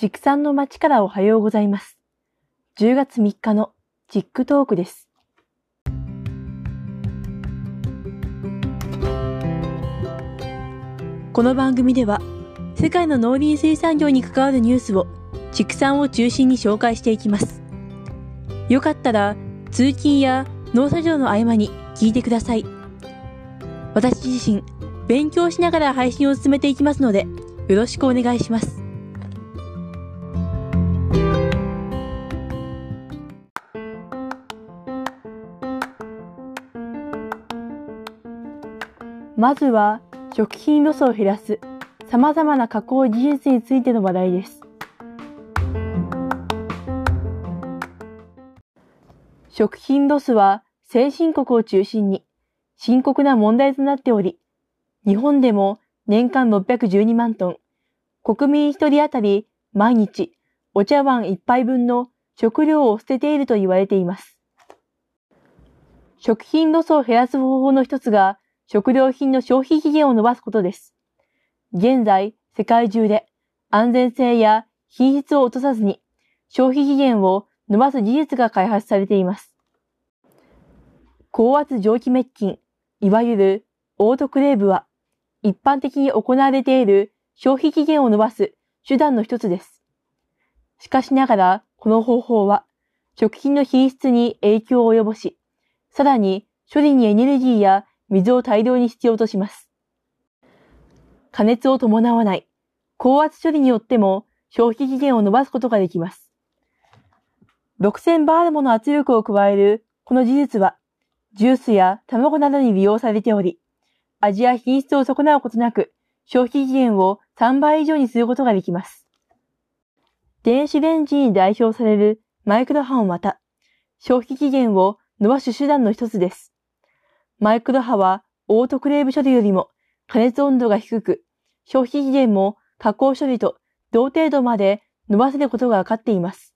畜産の町からおはようございます。10月3日のチックトークです。この番組では、世界の農林水産業に関わるニュースを畜産を中心に紹介していきます。よかったら、通勤や農作業の合間に聞いてください。私自身、勉強しながら配信を進めていきますので、よろしくお願いします。まずは食品ロスを減らす様々な加工技術についての話題です。食品ロスは先進国を中心に深刻な問題となっており、日本でも年間612万トン、国民1人当たり毎日お茶碗1杯分の食料を捨てていると言われています。食品ロスを減らす方法の一つが食料品の消費期限を伸ばすことです。現在、世界中で安全性や品質を落とさずに消費期限を伸ばす技術が開発されています。高圧蒸気滅菌、いわゆるオートクレーブは、一般的に行われている消費期限を伸ばす手段の一つです。しかしながら、この方法は、食品の品質に影響を及ぼし、さらに処理にエネルギーや水を大量に必要とします。加熱を伴わない高圧処理によっても消費期限を伸ばすことができます。6000バールもの圧力を加えるこの技術はジュースや卵などに利用されており、味や品質を損なうことなく、消費期限を3倍以上にすることができます。電子レンジに代表されるマイクロ波もまた、消費期限を伸ばす手段の一つです。マイクロ波はオートクレーブ処理よりも加熱温度が低く、消費期限も加工処理と同程度まで伸ばせることが分かっています。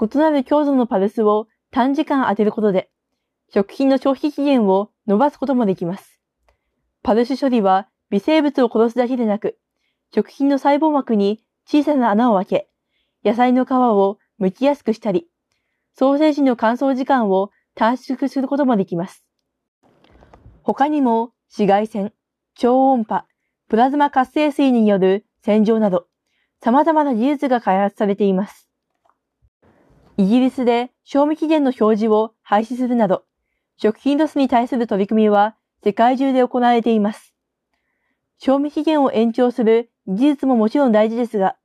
異なる強度のパルスを短時間当てることで、食品の消費期限を伸ばすこともできます。パルス処理は微生物を殺すだけでなく、食品の細胞膜に小さな穴を開け、野菜の皮を剥きやすくしたり、ソーセージの乾燥時間を短縮することもできます。他にも紫外線、超音波、プラズマ活性水による洗浄など、様々な技術が開発されています。イギリスで賞味期限の表示を廃止するなど、食品ロスに対する取り組みは世界中で行われています。賞味期限を延長する技術ももちろん大事ですが、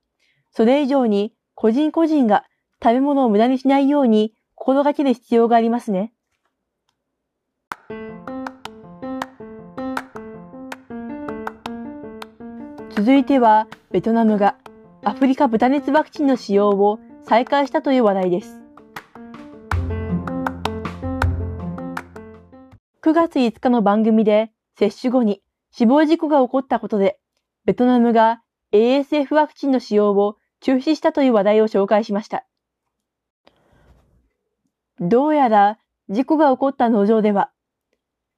それ以上に個人個人が食べ物を無駄にしないように心がける必要がありますね。続いては、ベトナムがアフリカ豚熱ワクチンの使用を再開したという話題です。9月5日の番組で接種後に死亡事故が起こったことで、ベトナムが ASF ワクチンの使用を中止したという話題を紹介しました。どうやら事故が起こった農場では、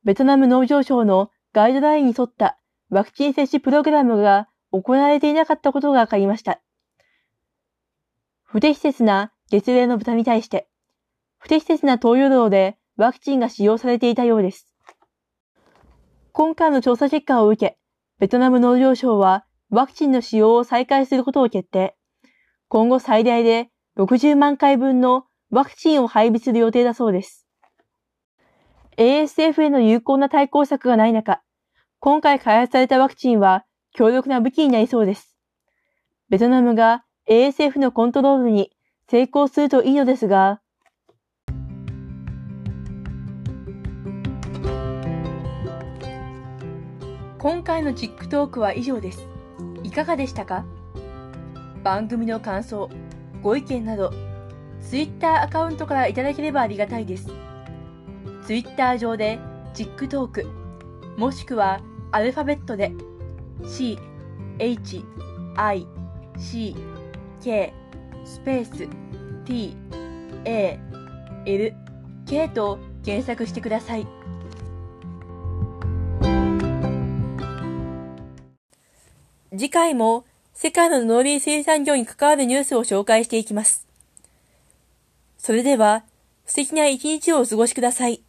ベトナム農場省のガイドラインに沿ったワクチン接種プログラムが行われていなかったことが分かりました。不適切な月齢の豚に対して、不適切な投与量でワクチンが使用されていたようです。今回の調査結果を受け、ベトナム農業省はワクチンの使用を再開することを決定。今後最大で60万回分のワクチンを配備する予定だそうです。ASF への有効な対抗策がない中、今回開発されたワクチンは強力な武器になりそうです。ベトナムが ASF のコントロールに成功するといいのですが、今回のチックトークは以上です。いかがでしたか？番組の感想、ご意見など、Twitter アカウントからいただければありがたいです。Twitter 上でチックトーク、もしくはアルファベットで C、H、I、C、K、スペース、T、A、L、K と検索してください。次回も世界の農林生産業に関わるニュースを紹介していきます。それでは、素敵な一日をお過ごしください。